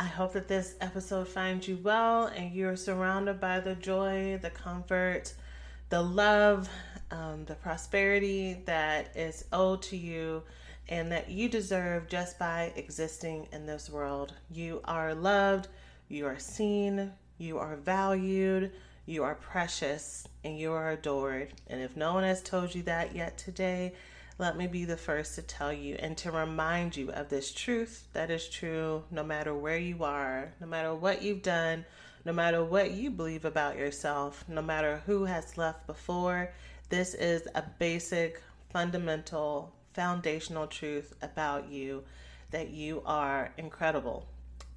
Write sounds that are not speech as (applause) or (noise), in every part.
I hope that this episode finds you well and you're surrounded by the joy, the comfort, the love, um, the prosperity that is owed to you and that you deserve just by existing in this world. You are loved, you are seen, you are valued, you are precious, and you are adored. And if no one has told you that yet today, let me be the first to tell you and to remind you of this truth that is true no matter where you are, no matter what you've done, no matter what you believe about yourself, no matter who has left before. This is a basic, fundamental, foundational truth about you that you are incredible.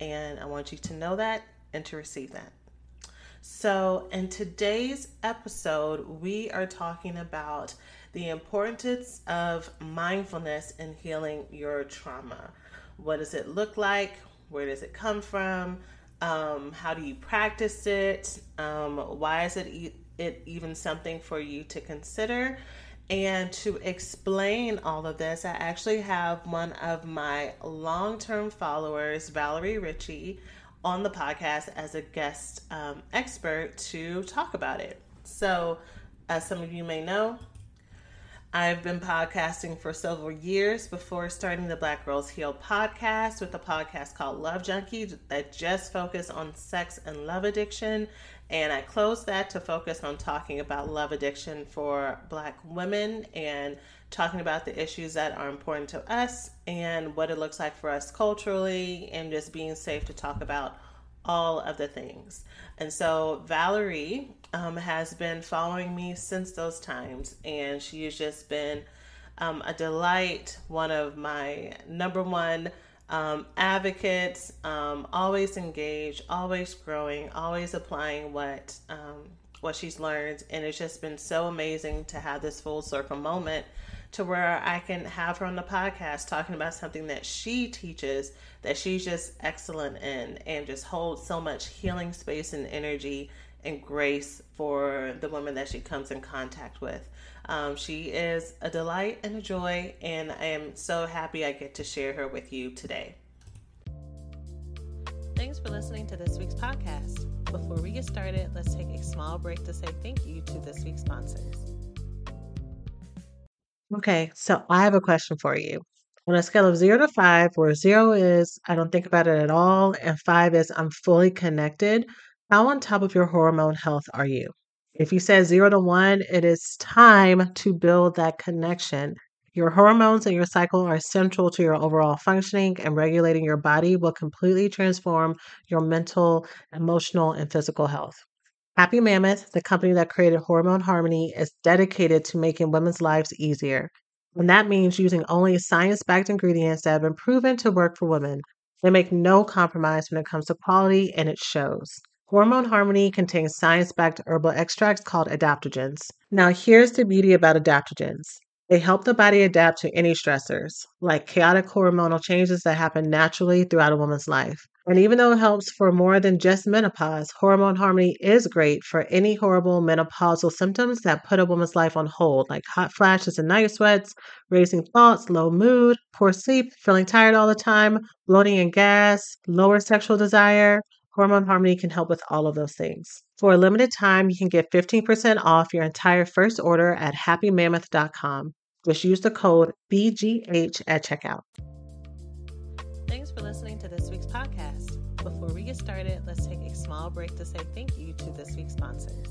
And I want you to know that and to receive that. So, in today's episode, we are talking about the importance of mindfulness in healing your trauma. What does it look like? Where does it come from? Um, how do you practice it? Um, why is it, e- it even something for you to consider? And to explain all of this, I actually have one of my long term followers, Valerie Ritchie, on the podcast as a guest um, expert to talk about it. So, as some of you may know, I've been podcasting for several years before starting the Black Girls Heal podcast with a podcast called Love Junkie that just focused on sex and love addiction. And I closed that to focus on talking about love addiction for Black women and talking about the issues that are important to us and what it looks like for us culturally and just being safe to talk about all of the things. And so Valerie um, has been following me since those times, and she has just been um, a delight, one of my number one um, advocates, um, always engaged, always growing, always applying what um, what she's learned, and it's just been so amazing to have this full circle moment to where I can have her on the podcast talking about something that she teaches that she's just excellent in and just holds so much healing space and energy and grace for the women that she comes in contact with. Um, she is a delight and a joy, and I am so happy I get to share her with you today. Thanks for listening to this week's podcast. Before we get started, let's take a small break to say thank you to this week's sponsors. Okay, so I have a question for you. On a scale of zero to five, where zero is I don't think about it at all, and five is I'm fully connected, how on top of your hormone health are you? If you said zero to one, it is time to build that connection. Your hormones and your cycle are central to your overall functioning, and regulating your body will completely transform your mental, emotional, and physical health. Happy Mammoth, the company that created Hormone Harmony, is dedicated to making women's lives easier. And that means using only science backed ingredients that have been proven to work for women. They make no compromise when it comes to quality, and it shows. Hormone Harmony contains science backed herbal extracts called adaptogens. Now, here's the beauty about adaptogens they help the body adapt to any stressors, like chaotic hormonal changes that happen naturally throughout a woman's life. And even though it helps for more than just menopause, Hormone Harmony is great for any horrible menopausal symptoms that put a woman's life on hold, like hot flashes and night sweats, racing thoughts, low mood, poor sleep, feeling tired all the time, bloating and gas, lower sexual desire. Hormone Harmony can help with all of those things. For a limited time, you can get 15% off your entire first order at happymammoth.com. Just use the code BGH at checkout. Thanks for listening Before we get started, let's take a small break to say thank you to this week's sponsors.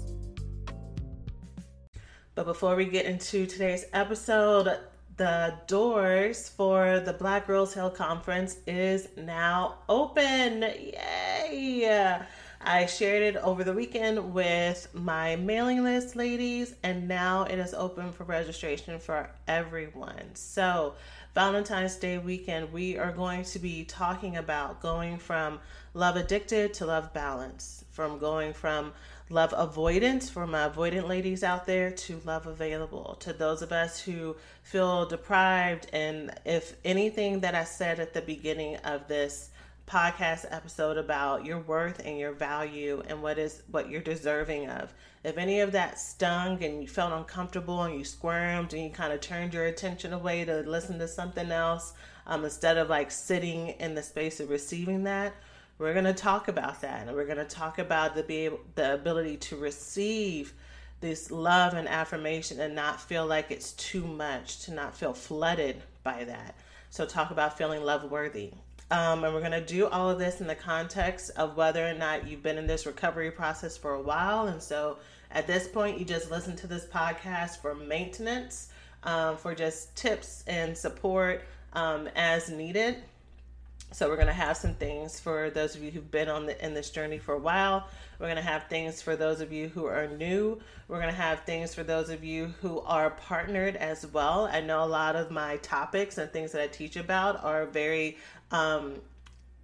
But before we get into today's episode, the doors for the Black Girls Heal Conference is now open. Yay! I shared it over the weekend with my mailing list ladies, and now it is open for registration for everyone. So, Valentine's Day weekend, we are going to be talking about going from love addicted to love balance, from going from love avoidance for my avoidant ladies out there to love available. To those of us who feel deprived and if anything that i said at the beginning of this podcast episode about your worth and your value and what is what you're deserving of if any of that stung and you felt uncomfortable and you squirmed and you kind of turned your attention away to listen to something else um, instead of like sitting in the space of receiving that we're going to talk about that and we're going to talk about the be able, the ability to receive this love and affirmation and not feel like it's too much to not feel flooded by that. So talk about feeling love worthy. Um, and we're going to do all of this in the context of whether or not you've been in this recovery process for a while. And so at this point you just listen to this podcast for maintenance um, for just tips and support um, as needed so we're going to have some things for those of you who've been on the in this journey for a while. We're going to have things for those of you who are new. We're going to have things for those of you who are partnered as well. I know a lot of my topics and things that I teach about are very um,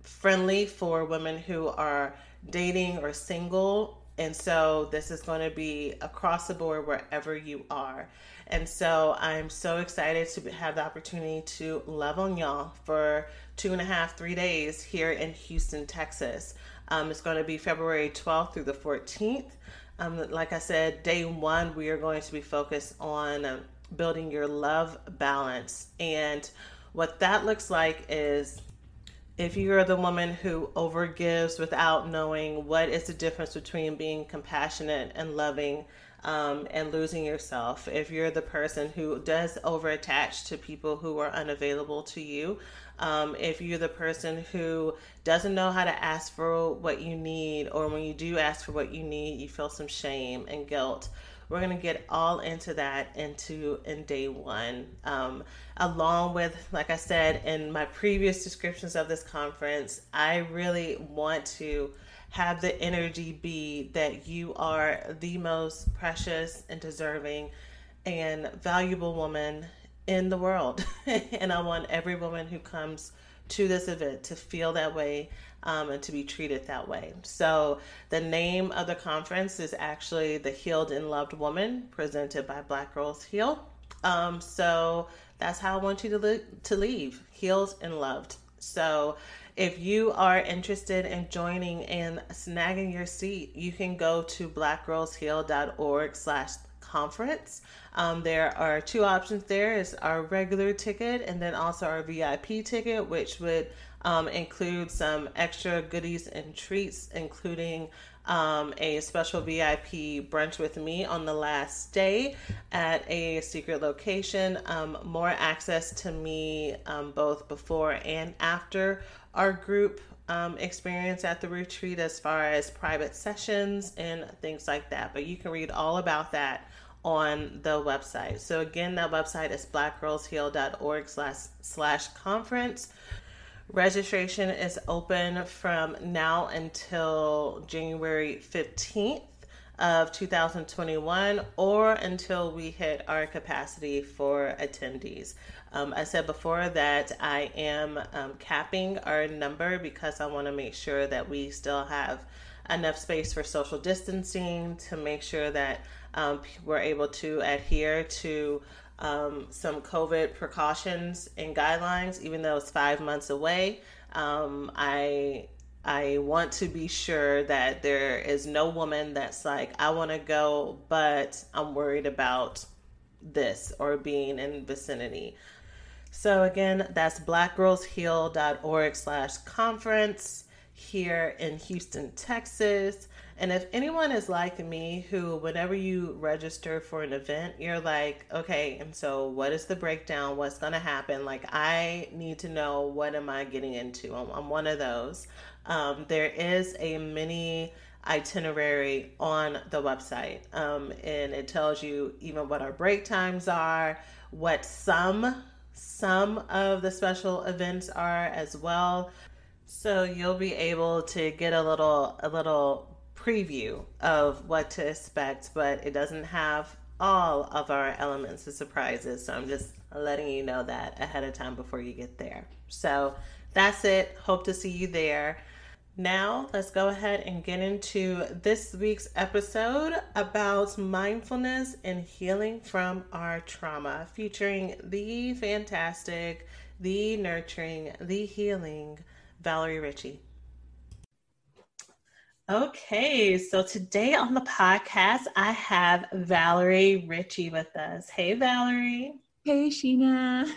friendly for women who are dating or single. And so this is going to be across the board wherever you are. And so I'm so excited to have the opportunity to love on y'all for two and a half, three days here in Houston, Texas. Um, it's going to be February 12th through the 14th. Um, like I said, day one, we are going to be focused on um, building your love balance. And what that looks like is if you're the woman who overgives without knowing what is the difference between being compassionate and loving um, and losing yourself, if you're the person who does overattach to people who are unavailable to you, um, if you're the person who doesn't know how to ask for what you need, or when you do ask for what you need, you feel some shame and guilt. We're gonna get all into that into in day one, um, along with, like I said in my previous descriptions of this conference. I really want to have the energy be that you are the most precious and deserving and valuable woman in the world. (laughs) and I want every woman who comes to this event to feel that way um, and to be treated that way. So, the name of the conference is actually The Healed and Loved Woman, presented by Black Girls Heal. Um, so, that's how I want you to, to leave healed and loved. So, if you are interested in joining and snagging your seat, you can go to blackgirlsheal.org slash conference. Um, there are two options there is our regular ticket and then also our VIP ticket, which would um, include some extra goodies and treats, including um, a special VIP brunch with me on the last day at a secret location, um, more access to me um, both before and after our group um, experience at the retreat as far as private sessions and things like that. But you can read all about that on the website. So again, that website is blackgirlsheal.org slash slash conference. Registration is open from now until January 15th of 2021 or until we hit our capacity for attendees. Um, I said before that I am um, capping our number because I want to make sure that we still have enough space for social distancing to make sure that um, we're able to adhere to um, some COVID precautions and guidelines, even though it's five months away. Um, I I want to be sure that there is no woman that's like, I want to go, but I'm worried about this or being in vicinity. So again, that's blackgirlsheal.org slash conference here in Houston, Texas. And if anyone is like me, who whenever you register for an event, you're like, okay, and so what is the breakdown? What's going to happen? Like, I need to know what am I getting into? I'm, I'm one of those. Um, there is a mini itinerary on the website. Um, and it tells you even what our break times are, what some some of the special events are as well. So you'll be able to get a little a little preview of what to expect, but it doesn't have all of our elements of surprises. So I'm just letting you know that ahead of time before you get there. So that's it. Hope to see you there. Now, let's go ahead and get into this week's episode about mindfulness and healing from our trauma, featuring the fantastic, the nurturing, the healing Valerie Ritchie. Okay, so today on the podcast, I have Valerie Ritchie with us. Hey, Valerie. Hey, Sheena.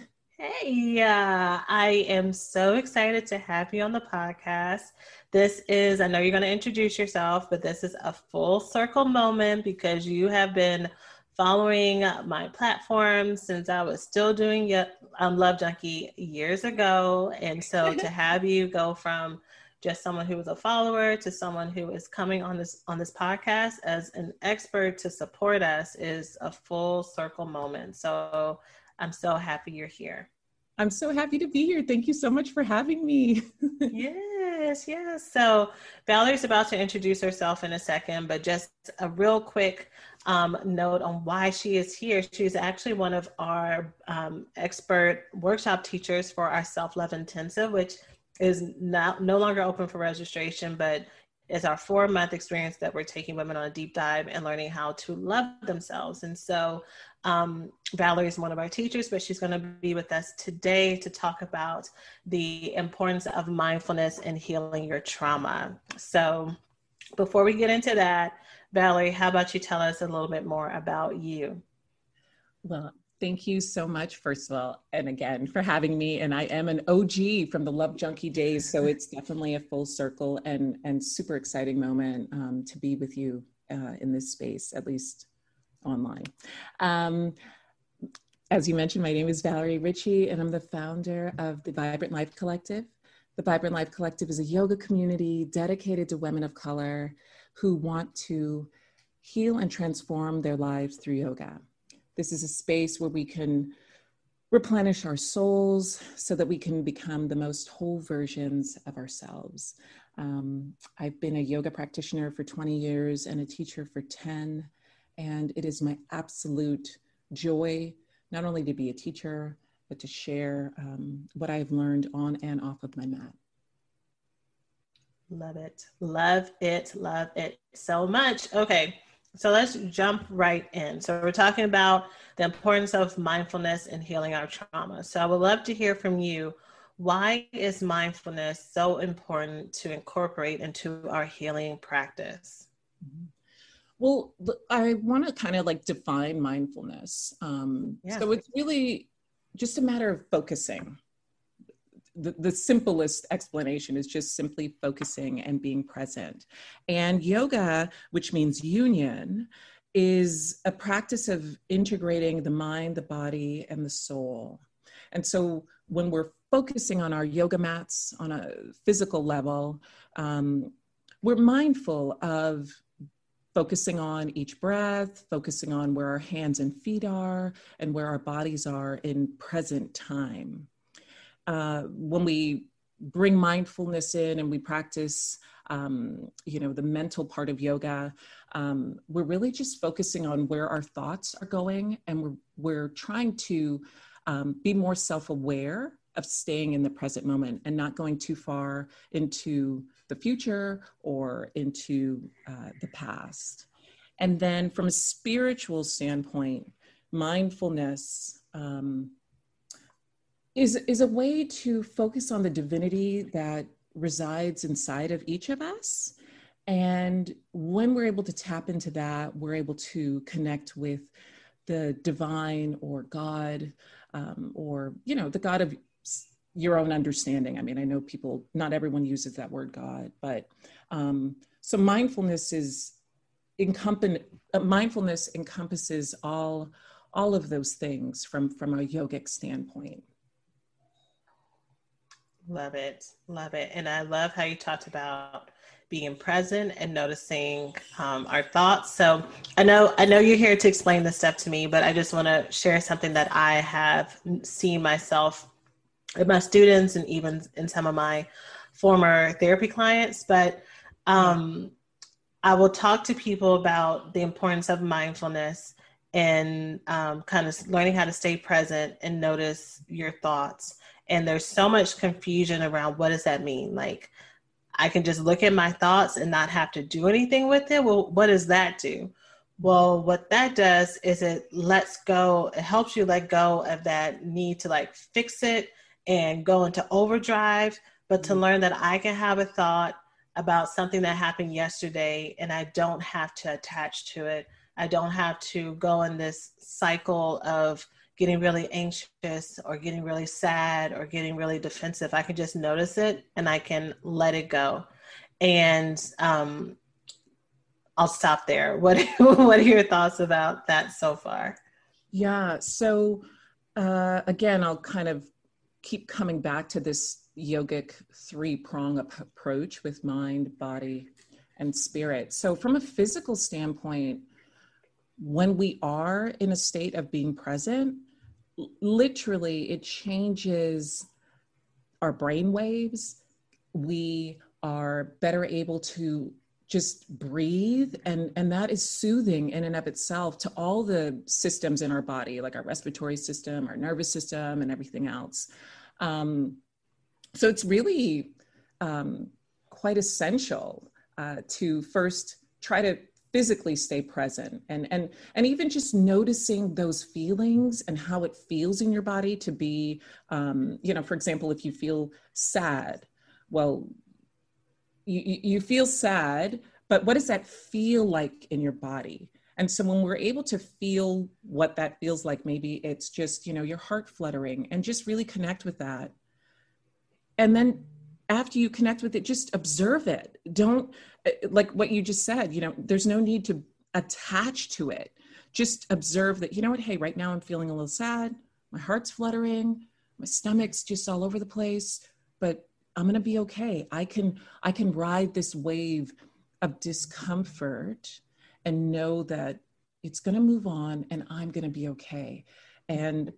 Hey, uh, I am so excited to have you on the podcast. This is, I know you're going to introduce yourself, but this is a full circle moment because you have been following my platform since I was still doing um, Love Junkie years ago. And so (laughs) to have you go from just someone who was a follower to someone who is coming on this on this podcast as an expert to support us is a full circle moment. So I'm so happy you're here. I'm so happy to be here. Thank you so much for having me. (laughs) yes, yes. So Valerie's about to introduce herself in a second, but just a real quick um, note on why she is here. She's actually one of our um, expert workshop teachers for our self love intensive, which is not no longer open for registration, but it's our four month experience that we're taking women on a deep dive and learning how to love themselves. And so um, Valerie is one of our teachers, but she's going to be with us today to talk about the importance of mindfulness and healing your trauma. So before we get into that, Valerie, how about you tell us a little bit more about you? Well, Thank you so much, first of all, and again for having me. And I am an OG from the Love Junkie days, so it's definitely a full circle and and super exciting moment um, to be with you uh, in this space, at least online. Um, as you mentioned, my name is Valerie Ritchie, and I'm the founder of the Vibrant Life Collective. The Vibrant Life Collective is a yoga community dedicated to women of color who want to heal and transform their lives through yoga. This is a space where we can replenish our souls so that we can become the most whole versions of ourselves. Um, I've been a yoga practitioner for 20 years and a teacher for 10, and it is my absolute joy not only to be a teacher, but to share um, what I've learned on and off of my mat. Love it. Love it. Love it so much. Okay. So let's jump right in. So we're talking about the importance of mindfulness in healing our trauma. So I would love to hear from you. Why is mindfulness so important to incorporate into our healing practice? Well, I want to kind of like define mindfulness. Um, yeah. So it's really just a matter of focusing the, the simplest explanation is just simply focusing and being present. And yoga, which means union, is a practice of integrating the mind, the body, and the soul. And so when we're focusing on our yoga mats on a physical level, um, we're mindful of focusing on each breath, focusing on where our hands and feet are, and where our bodies are in present time. Uh, when we bring mindfulness in and we practice um, you know the mental part of yoga um, we're really just focusing on where our thoughts are going and we're, we're trying to um, be more self-aware of staying in the present moment and not going too far into the future or into uh, the past. And then from a spiritual standpoint mindfulness um, is is a way to focus on the divinity that resides inside of each of us. And when we're able to tap into that we're able to connect with the divine or god um, or you know the god of your own understanding i mean i know people not everyone uses that word god but um, so mindfulness is encompass uh, mindfulness encompasses all all of those things from from a yogic standpoint Love it. Love it. And I love how you talked about being present and noticing um, our thoughts. So I know I know you're here to explain this stuff to me, but I just want to share something that I have seen myself my students and even in some of my former therapy clients. But um, I will talk to people about the importance of mindfulness and um, kind of learning how to stay present and notice your thoughts. And there's so much confusion around what does that mean? Like I can just look at my thoughts and not have to do anything with it. Well, what does that do? Well, what that does is it lets go, it helps you let go of that need to like fix it and go into overdrive, but to mm-hmm. learn that I can have a thought about something that happened yesterday and I don't have to attach to it. I don't have to go in this cycle of getting really anxious or getting really sad or getting really defensive. I can just notice it and I can let it go. And um, I'll stop there. (laughs) What What are your thoughts about that so far? Yeah. So uh, again, I'll kind of keep coming back to this yogic three prong approach with mind, body, and spirit. So from a physical standpoint, when we are in a state of being present, literally it changes our brain waves we are better able to just breathe and and that is soothing in and of itself to all the systems in our body like our respiratory system our nervous system and everything else. Um, so it's really um, quite essential uh, to first try to physically stay present and and and even just noticing those feelings and how it feels in your body to be um, you know for example if you feel sad well you you feel sad but what does that feel like in your body? And so when we're able to feel what that feels like maybe it's just you know your heart fluttering and just really connect with that. And then after you connect with it just observe it. Don't uh, like what you just said you know there's no need to attach to it. Just observe that you know what hey right now i'm feeling a little sad. My heart's fluttering. My stomach's just all over the place. But i'm going to be okay. I can i can ride this wave of discomfort and know that it's going to move on and i'm going to be okay. And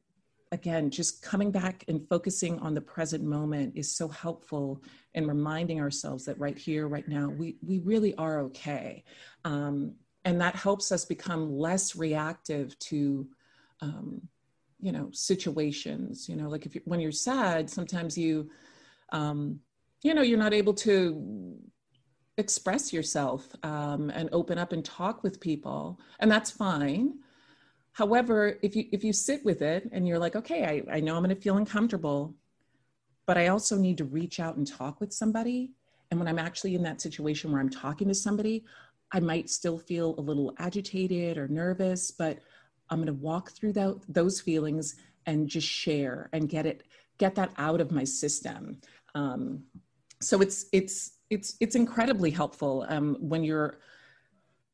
again, just coming back and focusing on the present moment is so helpful in reminding ourselves that right here, right now, we, we really are okay. Um, and that helps us become less reactive to, um, you know, situations, you know, like if you, when you're sad, sometimes you, um, you know, you're not able to express yourself um, and open up and talk with people and that's fine However, if you if you sit with it and you're like, okay, I, I know I'm gonna feel uncomfortable, but I also need to reach out and talk with somebody. And when I'm actually in that situation where I'm talking to somebody, I might still feel a little agitated or nervous, but I'm going to walk through that, those feelings and just share and get it, get that out of my system. Um, so it's it's it's it's incredibly helpful um, when you're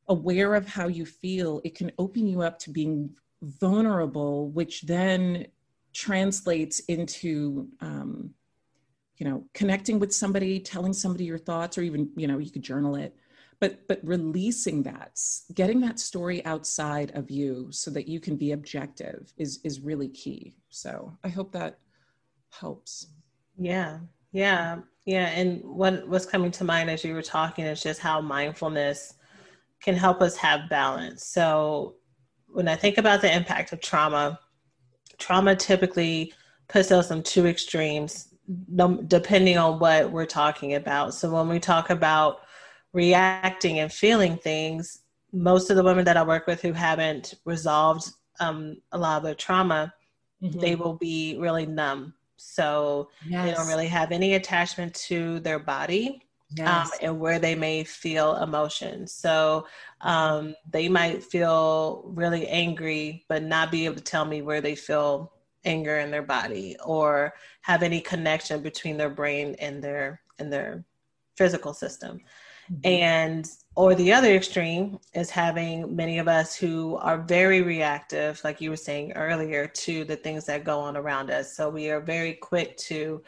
aware of how you feel, it can open you up to being vulnerable, which then translates into, um, you know, connecting with somebody, telling somebody your thoughts, or even, you know, you could journal it. But, but releasing that, getting that story outside of you so that you can be objective is, is really key. So I hope that helps. Yeah, yeah, yeah. And what was coming to mind as you were talking is just how mindfulness can help us have balance. So when I think about the impact of trauma, trauma typically puts us on two extremes depending on what we're talking about. So when we talk about reacting and feeling things, most of the women that I work with who haven't resolved um, a lot of their trauma, mm-hmm. they will be really numb. So yes. they don't really have any attachment to their body. Um, yes. um, and where they may feel emotions. So um, they might feel really angry, but not be able to tell me where they feel anger in their body or have any connection between their brain and their and their physical system. Mm-hmm. And or the other extreme is having many of us who are very reactive, like you were saying earlier, to the things that go on around us. So we are very quick to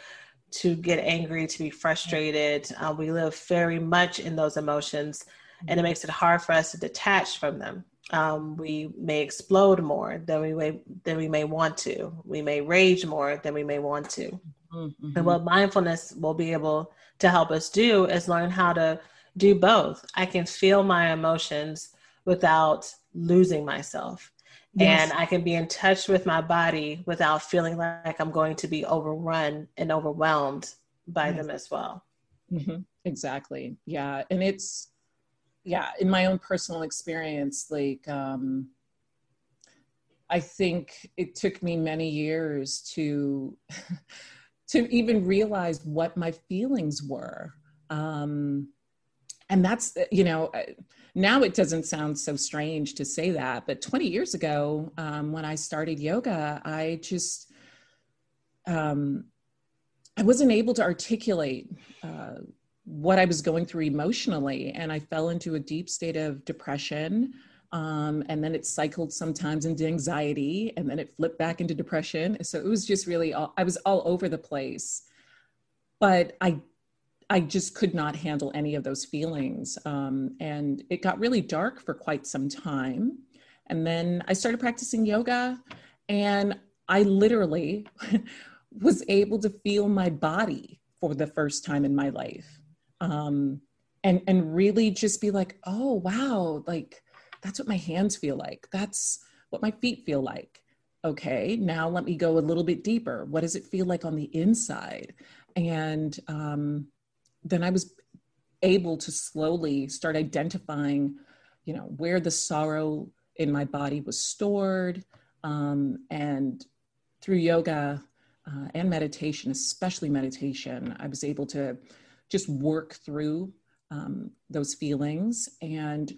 to get angry, to be frustrated. Uh, we live very much in those emotions, and it makes it hard for us to detach from them. Um, we may explode more than we may than we may want to. We may rage more than we may want to. Mm-hmm. And what mindfulness will be able to help us do is learn how to do both. I can feel my emotions without losing myself. Yes. And I can be in touch with my body without feeling like I'm going to be overrun and overwhelmed by yes. them as well. Mm-hmm. Exactly. Yeah. And it's, yeah, in my own personal experience, like, um, I think it took me many years to (laughs) to even realize what my feelings were. Um, and that's you know now it doesn't sound so strange to say that but 20 years ago um, when i started yoga i just um, i wasn't able to articulate uh, what i was going through emotionally and i fell into a deep state of depression um, and then it cycled sometimes into anxiety and then it flipped back into depression. So it was just really all, i was all over the place. But i I just could not handle any of those feelings. Um, and it got really dark for quite some time. And then I started practicing yoga, and I literally (laughs) was able to feel my body for the first time in my life. Um, and, and really just be like, oh, wow, like that's what my hands feel like. That's what my feet feel like. Okay, now let me go a little bit deeper. What does it feel like on the inside? And um, then I was able to slowly start identifying, you know, where the sorrow in my body was stored. Um, and through yoga uh, and meditation, especially meditation, I was able to just work through um, those feelings and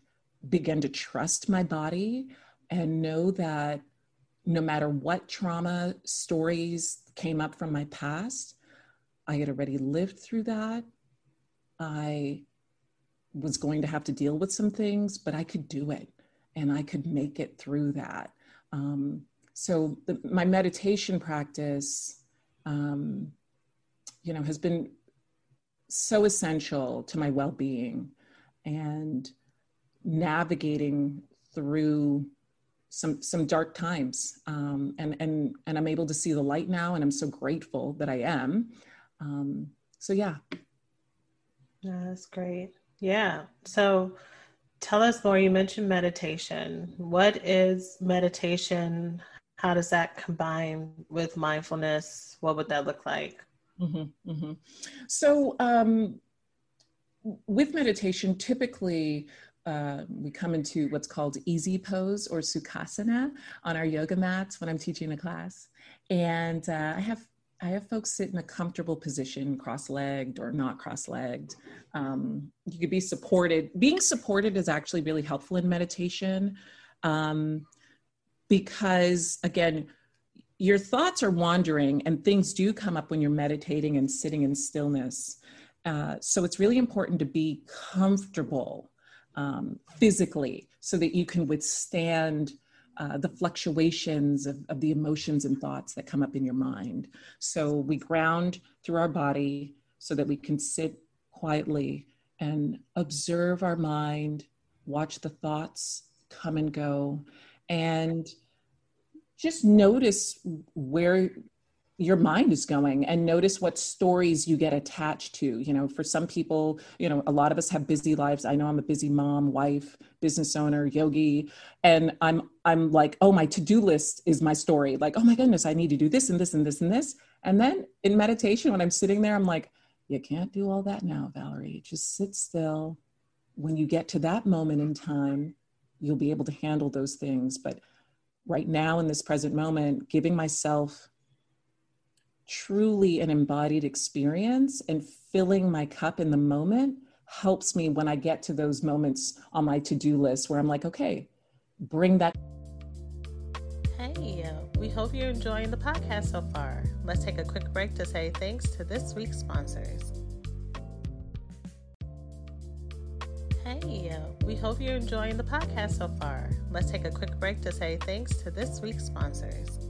begin to trust my body and know that no matter what trauma stories came up from my past, I had already lived through that I was going to have to deal with some things, but I could do it and I could make it through that. Um, so the, my meditation practice, um, you know, has been so essential to my well-being and navigating through some some dark times. Um, and and and i'm able to see the light now and i'm so grateful that i am. Um, so yeah that's great. Yeah. So tell us more. You mentioned meditation. What is meditation? How does that combine with mindfulness? What would that look like? Mm-hmm, mm-hmm. So, um, with meditation, typically uh, we come into what's called easy pose or sukhasana on our yoga mats when I'm teaching a class. And uh, I have I have folks sit in a comfortable position, cross-legged or not cross-legged. Um, you could be supported. Being supported is actually really helpful in meditation um, because, again, your thoughts are wandering and things do come up when you're meditating and sitting in stillness. Uh, so it's really important to be comfortable um, physically so that you can withstand uh, the fluctuations of, of the emotions and thoughts that come up in your mind. So we ground through our body so that we can sit quietly and observe our mind, watch the thoughts come and go, and just notice where your mind is going and notice what stories you get attached to. You know for some people you know a lot of us have busy lives. I know i'm a busy mom wife business owner yogi and i'm i'm like oh my to-do list is my story. Like oh my goodness i need to do this and this and this and this. And then in meditation when i'm sitting there i'm like you can't do all that now valerie. Just sit still. When you get to that moment in time you'll be able to handle those things. But right now in this present moment giving myself truly an embodied experience and filling my cup in the moment helps me when I get to those moments on my to do list where I'm like, okay, bring that. Hey, we hope you're enjoying the podcast so far. Let's take a quick break to say thanks to this week's sponsors. Hey, we hope you're enjoying the podcast so far. Let's take a quick break to say thanks to this week's sponsors.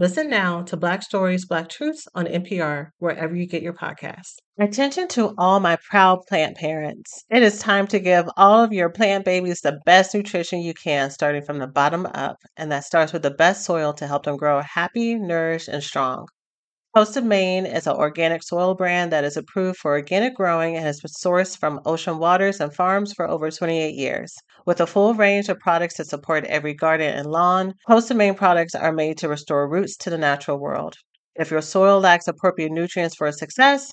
Listen now to Black Stories, Black Truths on NPR, wherever you get your podcasts. Attention to all my proud plant parents. It is time to give all of your plant babies the best nutrition you can, starting from the bottom up, and that starts with the best soil to help them grow happy, nourished, and strong. Coast of Maine is an organic soil brand that is approved for organic growing and has been sourced from ocean waters and farms for over 28 years. With a full range of products that support every garden and lawn, Coast of Maine products are made to restore roots to the natural world. If your soil lacks appropriate nutrients for success,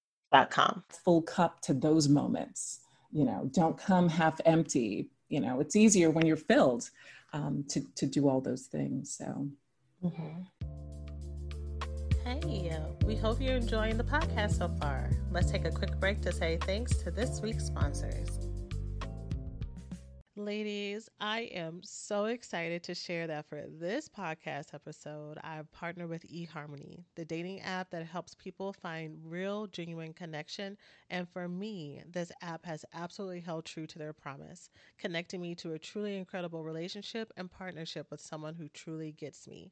com. Full cup to those moments. You know, don't come half empty. You know, it's easier when you're filled um, to, to do all those things. So, mm-hmm. Hey, we hope you're enjoying the podcast so far. Let's take a quick break to say thanks to this week's sponsors. Ladies, I am so excited to share that for this podcast episode, I've partnered with eHarmony, the dating app that helps people find real, genuine connection. And for me, this app has absolutely held true to their promise, connecting me to a truly incredible relationship and partnership with someone who truly gets me.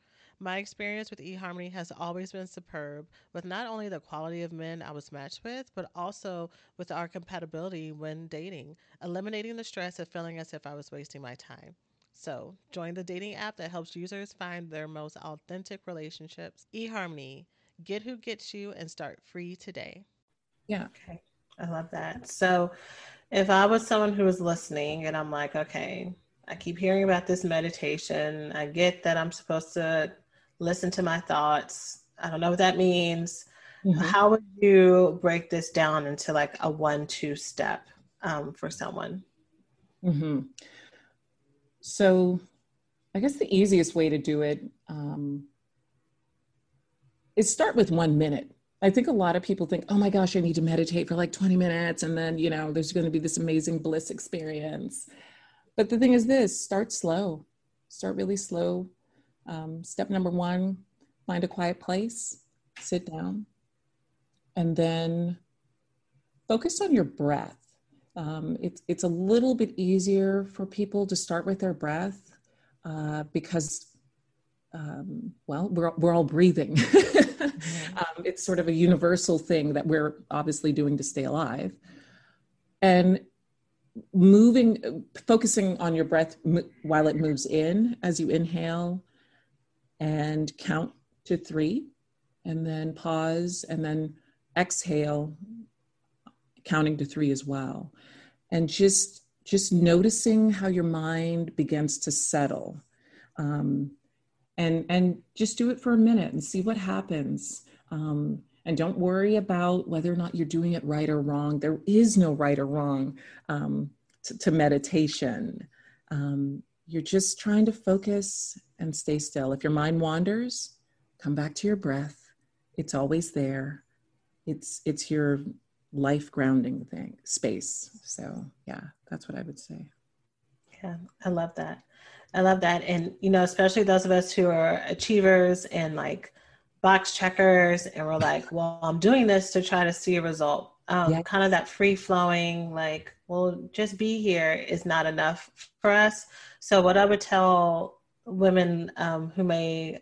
My experience with eHarmony has always been superb, with not only the quality of men I was matched with, but also with our compatibility when dating, eliminating the stress of feeling as if I was wasting my time. So, join the dating app that helps users find their most authentic relationships. eHarmony, get who gets you and start free today. Yeah. Okay. I love that. So, if I was someone who was listening and I'm like, okay, I keep hearing about this meditation. I get that I'm supposed to listen to my thoughts. I don't know what that means. Mm-hmm. How would you break this down into like a one two step um, for someone? Mm-hmm. So, I guess the easiest way to do it um, is start with one minute. I think a lot of people think, oh my gosh, I need to meditate for like 20 minutes, and then, you know, there's going to be this amazing bliss experience. But the thing is this start slow. start really slow. Um, step number one, find a quiet place, sit down, and then focus on your breath. Um, it's, it's a little bit easier for people to start with their breath uh, because, um, well, we're, we're all breathing. (laughs) mm-hmm. um, it's sort of a universal thing that we're obviously doing to stay alive. And moving, focusing on your breath while it moves in as you inhale and count to three, and then pause, and then exhale, counting to three as well. And just just noticing how your mind begins to settle. Um, and and just do it for a minute and see what happens. Um, and don't worry about whether or not you're doing it right or wrong. There is no right or wrong um, to, to, meditation. Um, you're just trying to focus and stay still. If your mind wanders, come back to your breath. It's always there. It's it's your life grounding thing space. So yeah, that's what I would say. Yeah, I love that. I love that. And you know, especially those of us who are achievers and like box checkers and we're like, well, I'm doing this to try to see a result. Um, yeah. Kind of that free flowing, like, well, just be here is not enough for us. So, what I would tell women um, who may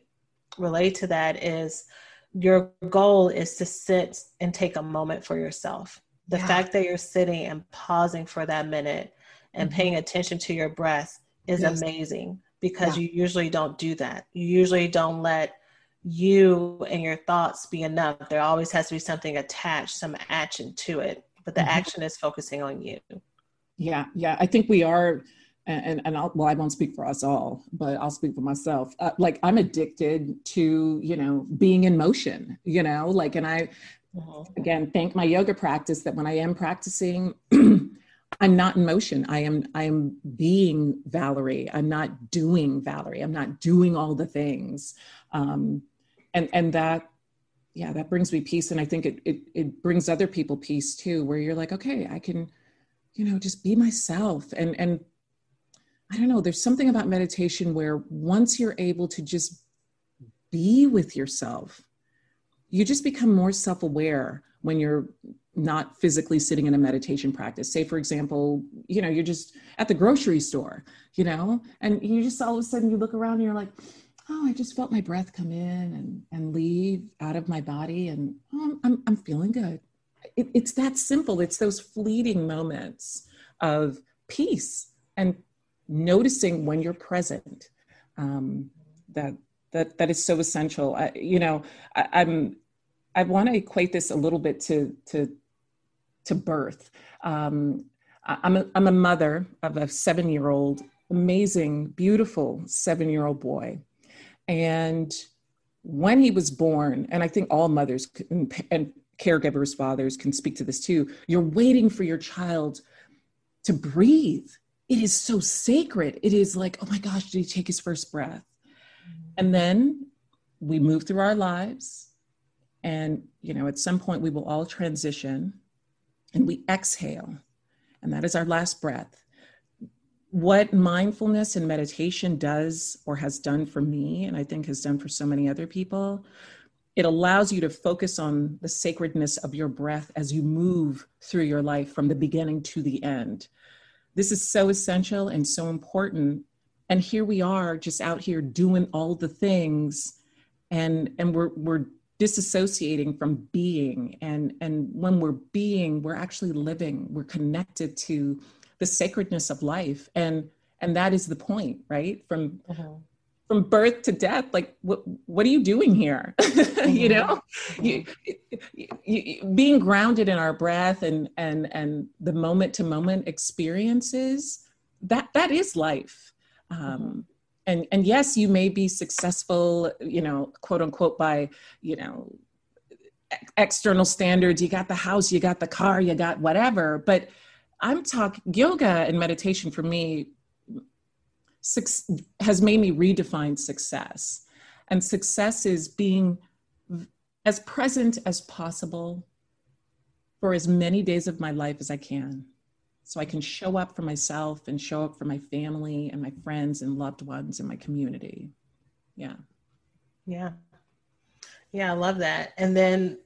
relate to that is your goal is to sit and take a moment for yourself. The yeah. fact that you're sitting and pausing for that minute and mm-hmm. paying attention to your breath is yes. amazing because yeah. you usually don't do that. You usually don't let you and your thoughts be enough. There always has to be something attached, some action to it, but the mm-hmm. action is focusing on you. Yeah, yeah. I think we are, and and I'll, well, I won't speak for us all, but I'll speak for myself. Uh, like I'm addicted to you know being in motion. You know, like, and I mm-hmm. again thank my yoga practice that when I am practicing. (clears throat) I'm not in motion. I am I am being Valerie. I'm not doing Valerie. I'm not doing all the things. Um, and and that yeah that brings me peace and i think it, it it brings other people peace too where you're like okay i can you know just be myself and and i don't know there's something about meditation where once you're able to just be with yourself you just become more self-aware when you're not physically sitting in a meditation practice say for example you know you're just at the grocery store you know and you just all of a sudden you look around and you're like oh, I just felt my breath come in and, and leave out of my body, and oh, I'm, I'm feeling good. It, it's that simple. It's those fleeting moments of peace and noticing when you're present. Um, that that that is so essential. I, you know, I, I'm I want to equate this a little bit to to to birth. Um, I'm a, I'm a mother of a seven year old, amazing, beautiful seven year old boy. And when he was born, and I think all mothers and, and caregivers, fathers can speak to this too, you're waiting for your child to breathe. It is so sacred. It is like, oh my gosh, did he take his first breath? Mm-hmm. And then we move through our lives. And, you know, at some point we will all transition and we exhale. And that is our last breath what mindfulness and meditation does or has done for me, and I think has done for so many other people, it allows you to focus on the sacredness of your breath as you move through your life from the beginning to the end. This is so essential and so important. And here we are just out here doing all the things and and we're we're disassociating from being and and when we're being we're actually living we're connected to the sacredness of life and and that is the point right from uh-huh. From birth to death like what what are you doing here? (laughs) You know? Uh-huh. you, you, you, being grounded in our breath and and and the moment to moment experiences that that is life. Um and and yes you may be successful you know quote unquote by you know external standards. You got the house you got the car you got whatever. But I'm talking yoga and meditation for me has made me redefine success. And success is being as present as possible for as many days of my life as I can. so I can show up for myself and show up for my family and my friends and loved ones and my community. Yeah. Yeah. Yeah, I love that. And then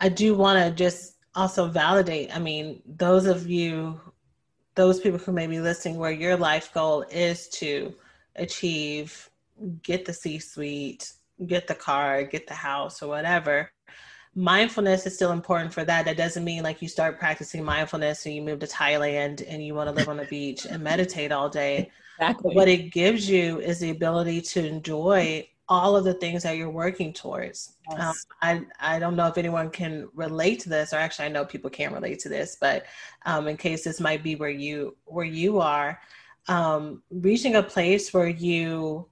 I do want to just also validate. I mean, those of you, those people who may be listening, where your life goal is to achieve, get the C suite, get the car, get the house, or whatever. Mindfulness is still important for that. That doesn't mean like you start practicing mindfulness and you move to Thailand and you want to live on the beach and meditate all day. (laughs) Exactly. What it gives you is the ability to enjoy all of the things that you're working towards. Yes. Um, I I don't know if anyone can relate to this, or actually I know people can't relate to this, but um, in case this might be where you where you are, um, reaching a place where you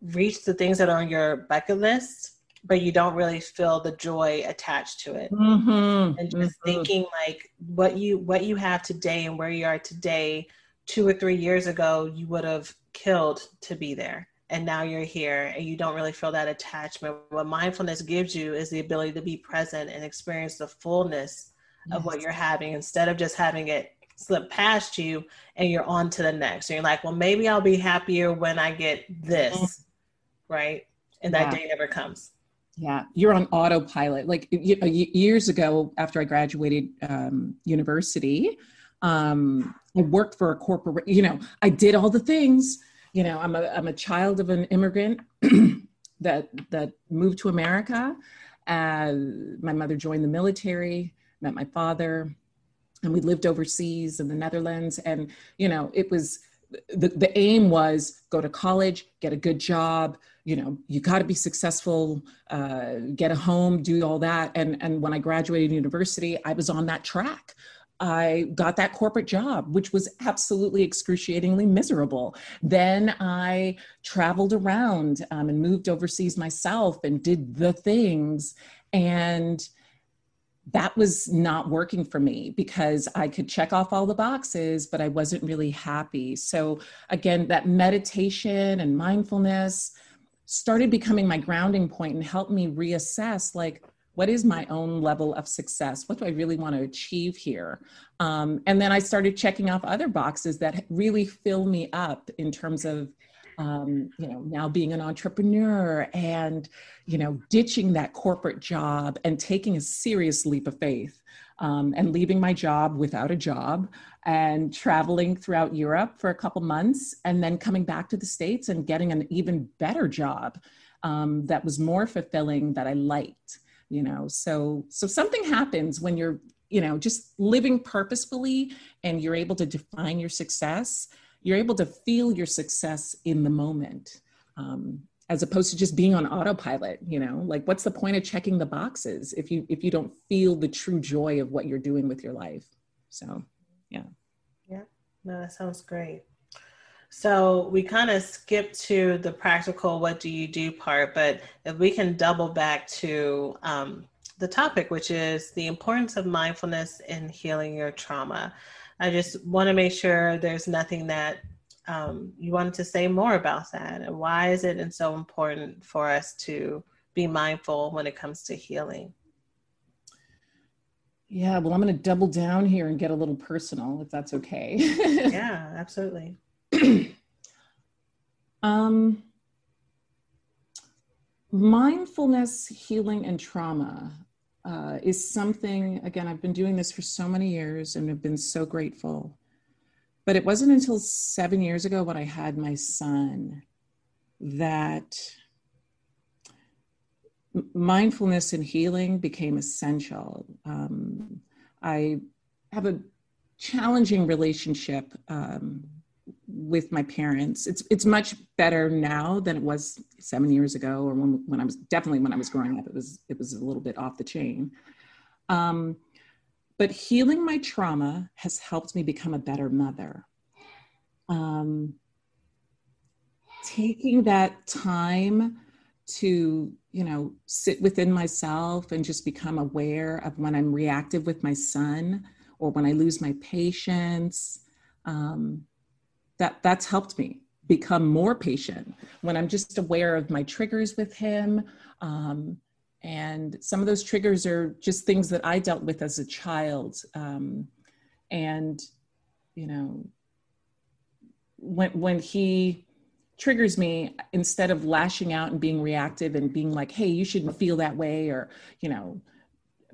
reach the things that are on your bucket list, but you don't really feel the joy attached to it, mm-hmm. and just mm-hmm. thinking like what you what you have today and where you are today, two or three years ago, you would have killed to be there and now you're here and you don't really feel that attachment. What mindfulness gives you is the ability to be present and experience the fullness yes. of what you're having instead of just having it slip past you and you're on to the next. And you're like, well, maybe I'll be happier when I get this, right? And that yeah. day never comes. Yeah, you're on autopilot. Like you years ago, after I graduated um, university, um, I worked for a corporate. You know, I did all the things you know, I'm a, I'm a child of an immigrant (clears throat) that, that moved to America. Uh, my mother joined the military, met my father, and we lived overseas in the Netherlands. And, you know, it was, the, the aim was go to college, get a good job, you know, you got to be successful, uh, get a home, do all that. And, and when I graduated university, I was on that track. I got that corporate job, which was absolutely excruciatingly miserable. Then I traveled around um, and moved overseas myself and did the things. And that was not working for me because I could check off all the boxes, but I wasn't really happy. So, again, that meditation and mindfulness started becoming my grounding point and helped me reassess like, what is my own level of success? What do I really want to achieve here? Um, and then I started checking off other boxes that really fill me up in terms of, um, you know, now being an entrepreneur and, you know, ditching that corporate job and taking a serious leap of faith. Um, and leaving my job without a job and traveling throughout Europe for a couple months and then coming back to the States and getting an even better job um, that was more fulfilling that I liked you know so so something happens when you're you know just living purposefully and you're able to define your success you're able to feel your success in the moment um, as opposed to just being on autopilot you know like what's the point of checking the boxes if you if you don't feel the true joy of what you're doing with your life? So yeah. Yeah. No that sounds great so we kind of skipped to the practical what do you do part, but if we can double back to um, the topic, which is the importance of mindfulness in healing your trauma. I just want to make sure there's nothing that um, you wanted to say more about that. And why is it so important for us to be mindful when it comes to healing? Yeah, well, I'm going to double down here and get a little personal, if that's okay. (laughs) yeah, absolutely. (clears throat) um, mindfulness, healing, and trauma uh, is something, again, I've been doing this for so many years and have been so grateful. But it wasn't until seven years ago when I had my son that mindfulness and healing became essential. Um, I have a challenging relationship um, with my parents. It's it's much better now than it was seven years ago, or when when I was definitely when I was growing up. It was it was a little bit off the chain. Um, but healing my trauma has helped me become a better mother. Um, taking that time to you know sit within myself and just become aware of when i'm reactive with my son or when i lose my patience um, that that's helped me become more patient when i'm just aware of my triggers with him. Um, and some of those triggers are just things that i dealt with as a child. Um, and you know when when he triggers me instead of lashing out and being reactive and being like hey you shouldn't feel that way or you know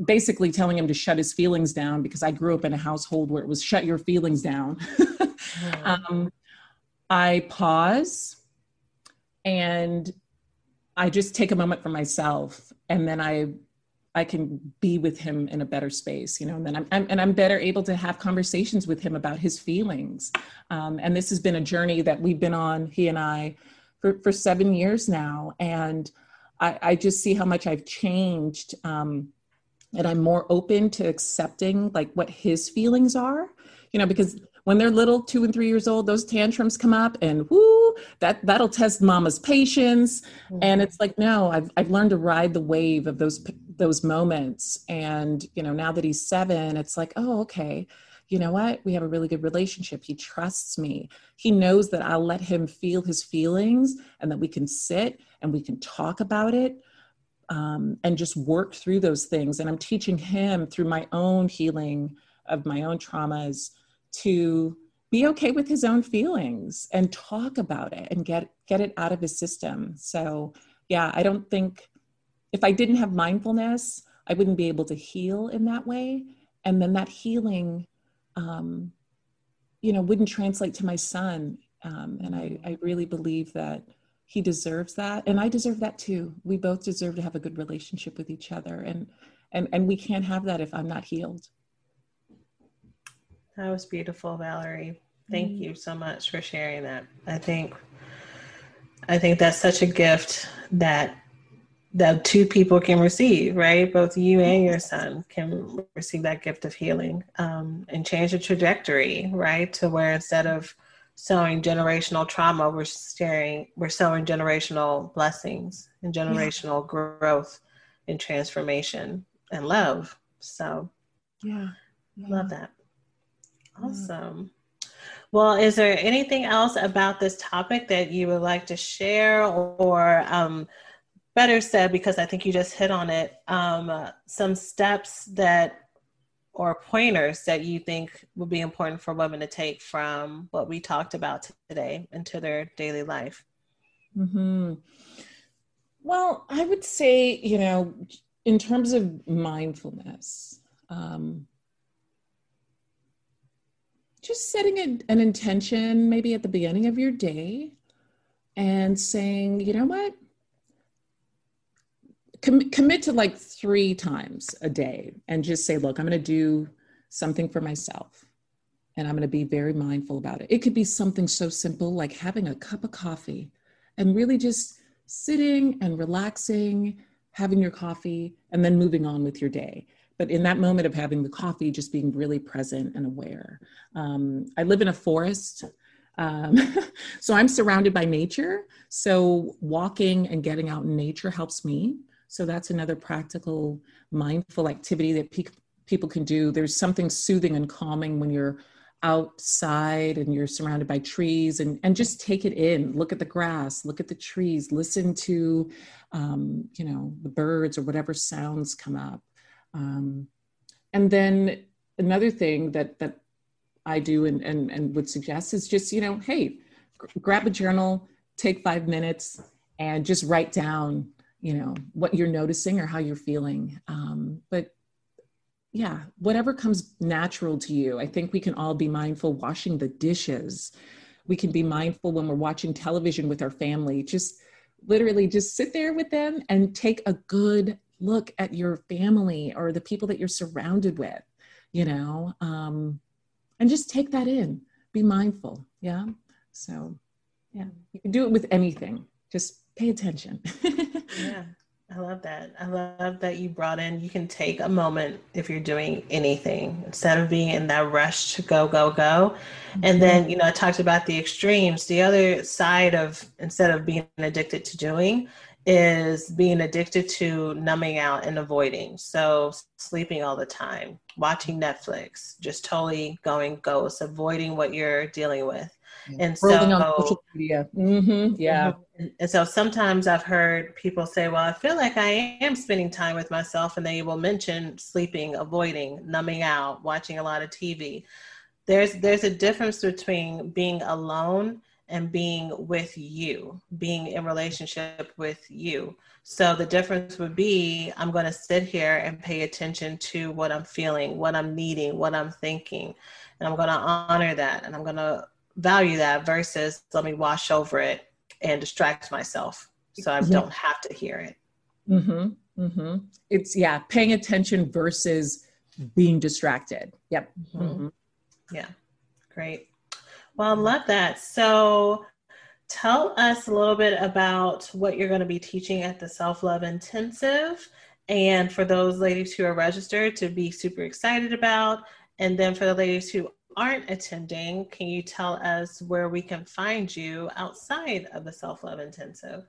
basically telling him to shut his feelings down because i grew up in a household where it was shut your feelings down (laughs) (laughs) um, i pause and i just take a moment for myself and then i I can be with him in a better space, you know, and then I'm, I'm and I'm better able to have conversations with him about his feelings. Um, and this has been a journey that we've been on, he and I, for, for seven years now. And I, I just see how much I've changed. Um, and I'm more open to accepting like what his feelings are, you know, because when they're little, two and three years old, those tantrums come up and whoo, that that'll test mama's patience. Mm-hmm. And it's like, no, I've I've learned to ride the wave of those those moments. And you know, now that he's seven, it's like, oh, okay, you know what? We have a really good relationship. He trusts me. He knows that I'll let him feel his feelings and that we can sit and we can talk about it um, and just work through those things. And I'm teaching him through my own healing of my own traumas to be okay with his own feelings and talk about it and get get it out of his system. So yeah i don't think if i didn't have mindfulness i wouldn't be able to heal in that way. And then that healing um, you know wouldn't translate to my son. Um, and I, I really believe that he deserves that. And i deserve that too. We both deserve to have a good relationship with each other. And and and we can't have that if i'm not healed that was beautiful, Valerie. Thank mm-hmm. you so much for sharing that. I think I think that's such a gift that that two people can receive, right? Both you and your son can receive that gift of healing um, and change the trajectory, right? To where instead of sowing generational trauma, we're sharing, we're sowing generational blessings and generational yeah. growth and transformation and love. So, yeah, yeah. love that. Awesome. Well, is there anything else about this topic that you would like to share, or um, better said, because I think you just hit on it, um, uh, some steps that or pointers that you think would be important for women to take from what we talked about today into their daily life? Mm-hmm. Well, I would say, you know, in terms of mindfulness. Um, just setting a, an intention maybe at the beginning of your day and saying, you know what? Com- commit to like three times a day and just say, look, I'm going to do something for myself and I'm going to be very mindful about it. It could be something so simple like having a cup of coffee and really just sitting and relaxing, having your coffee, and then moving on with your day but in that moment of having the coffee, just being really present and aware. Um, I live in a forest. Um, (laughs) so I'm surrounded by nature. So walking and getting out in nature helps me. So that's another practical, mindful activity that pe- people can do. There's something soothing and calming when you're outside and you're surrounded by trees and, and just take it in look at the grass look at the trees listen to um, you know the birds or whatever sounds come up um, and then another thing that that I do and, and, and would suggest is just, you know, hey, grab a journal, take five minutes and just write down, you know, what you're noticing or how you're feeling. Um, but yeah, whatever comes natural to you. I think we can all be mindful washing the dishes. We can be mindful when we're watching television with our family. Just literally just sit there with them and take a good look at your family or the people that you're surrounded with, you know, um, and just take that in. Be mindful. Yeah. So, yeah, you can do it with anything. Just pay attention. (laughs) yeah. I love that. I love that you brought in you can take a moment if you're doing anything instead of being in that rush to go, go, go. Mm-hmm. And then, you know, I talked about the extremes. The other side of instead of being addicted to doing is being addicted to numbing out and avoiding. So sleeping all the time, watching Netflix, just totally going ghost, avoiding what you're dealing with. And so, on social media. Mm-hmm, yeah. Mm-hmm. And so sometimes I've heard people say, well, I feel like I am spending time with myself. And they will mention sleeping, avoiding, numbing out, watching a lot of TV. There's, there's a difference between being alone and being with you, being in relationship with you. So the difference would be I'm going to sit here and pay attention to what I'm feeling, what I'm needing, what I'm thinking. And I'm going to honor that and I'm going to value that versus let me wash over it and distract myself so I don't have to hear it. Mm-hmm. Mm-hmm. It's, yeah, paying attention versus being distracted. Yep. Mm-hmm. mm-hmm. Yeah. Great. Well, I love that. So, tell us a little bit about what you're going to be teaching at the Self Love Intensive. And for those ladies who are registered to be super excited about. And then for the ladies who aren't attending, can you tell us where we can find you outside of the Self Love Intensive?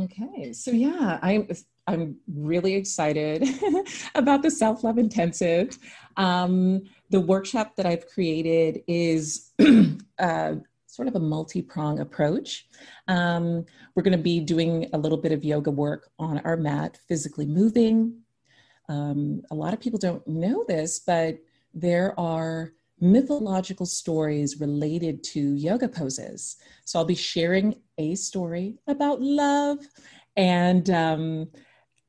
Okay, so yeah, I'm I'm really excited (laughs) about the Self Love Intensive. Um, the workshop that I've created is (clears throat) uh, sort of a multi prong approach. Um, we're going to be doing a little bit of yoga work on our mat, physically moving. Um, a lot of people don't know this, but there are mythological stories related to yoga poses. So I'll be sharing a story about love. And um,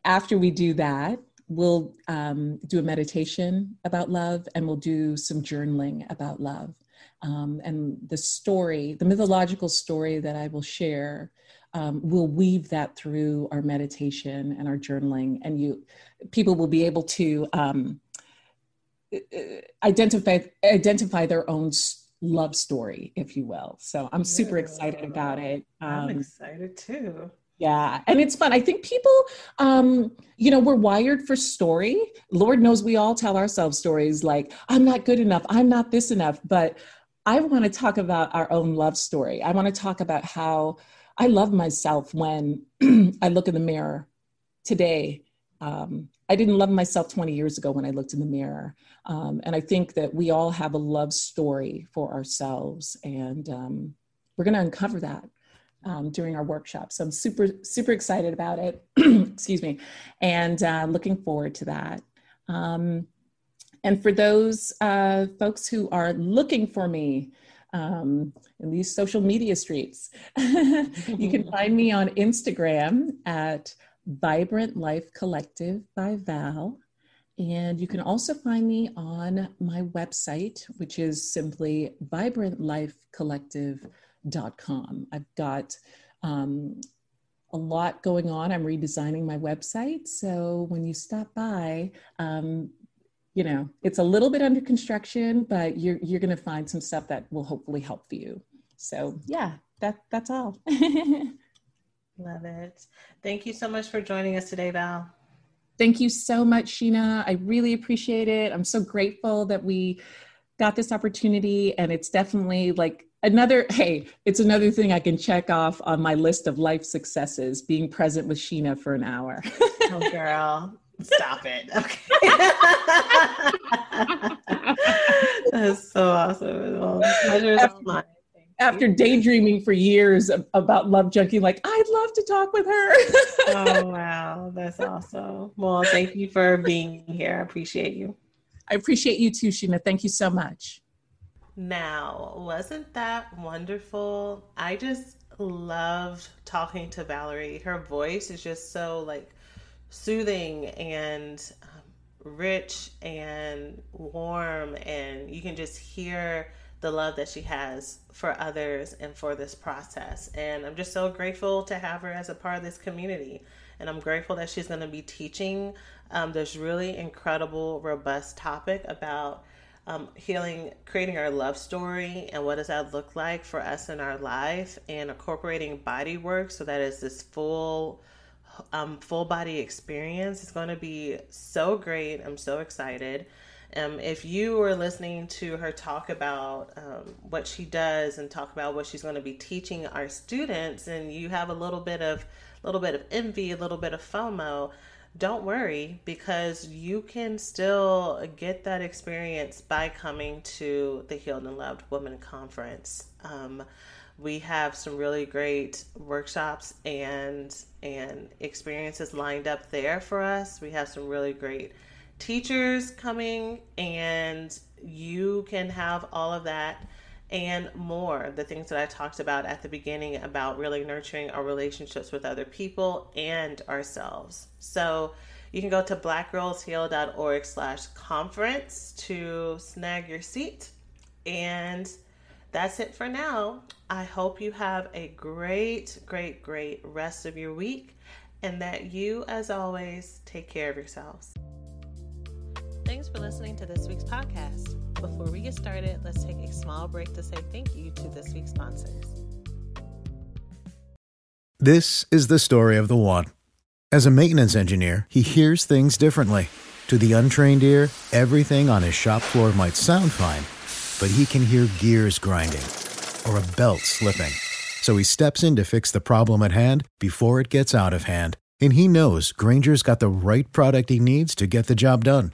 after we do that, we'll um, do a meditation about love and we'll do some journaling about love. Um, and the story, the mythological story that I will share, um, we'll weave that through our meditation and our journaling, and you, people will be able to um, identify identify their own love story, if you will. So I'm super excited about it. I'm um, excited too. Yeah, and it's fun. I think people, um, you know, we're wired for story. Lord knows we all tell ourselves stories like, I'm not good enough, I'm not this enough. But I want to talk about our own love story. I want to talk about how I love myself when (clears throat) I look in the mirror today. Um, I didn't love myself 20 years ago when I looked in the mirror. Um, and I think that we all have a love story for ourselves. And um, we're going to uncover that um, during our workshop. So I'm super, super excited about it. (clears throat) Excuse me. And uh, looking forward to that. Um, and for those uh, folks who are looking for me, um, in these social media streets. (laughs) you can (laughs) find me on Instagram at Vibrant Life Collective by Val. And you can also find me on my website, which is simply vibrantlifecollective.com. I've got um, a lot going on. I'm redesigning my website. So when you stop by, um, you know, it's a little bit under construction, but you're, you're going to find some stuff that will hopefully help you. So yeah, that, that's all. (laughs) Love it. Thank you so much for joining us today, Val. Thank you so much, Sheena. I really appreciate it. I'm so grateful that we got this opportunity, and it's definitely like another hey, it's another thing I can check off on my list of life successes being present with Sheena for an hour. oh, girl. Stop it. Okay. (laughs) That's so awesome. Well, mine after daydreaming for years about love junkie like i'd love to talk with her oh wow that's awesome well thank you for being here i appreciate you i appreciate you too sheena thank you so much now wasn't that wonderful i just loved talking to valerie her voice is just so like soothing and um, rich and warm and you can just hear the love that she has for others and for this process. And I'm just so grateful to have her as a part of this community. And I'm grateful that she's going to be teaching um, this really incredible, robust topic about um, healing, creating our love story, and what does that look like for us in our life, and incorporating body work so that is this full, um, full body experience. It's going to be so great. I'm so excited. Um, if you were listening to her talk about um, what she does and talk about what she's going to be teaching our students, and you have a little bit of little bit of envy, a little bit of FOMO, don't worry because you can still get that experience by coming to the Healed and Loved Woman Conference. Um, we have some really great workshops and and experiences lined up there for us. We have some really great teachers coming and you can have all of that and more the things that I talked about at the beginning about really nurturing our relationships with other people and ourselves. So you can go to blackgirlsheal.org slash conference to snag your seat. And that's it for now. I hope you have a great, great, great rest of your week and that you, as always, take care of yourselves. Thanks for listening to this week's podcast. Before we get started, let's take a small break to say thank you to this week's sponsors. This is the story of the one. As a maintenance engineer, he hears things differently. To the untrained ear, everything on his shop floor might sound fine, but he can hear gears grinding or a belt slipping. So he steps in to fix the problem at hand before it gets out of hand. And he knows Grainger's got the right product he needs to get the job done,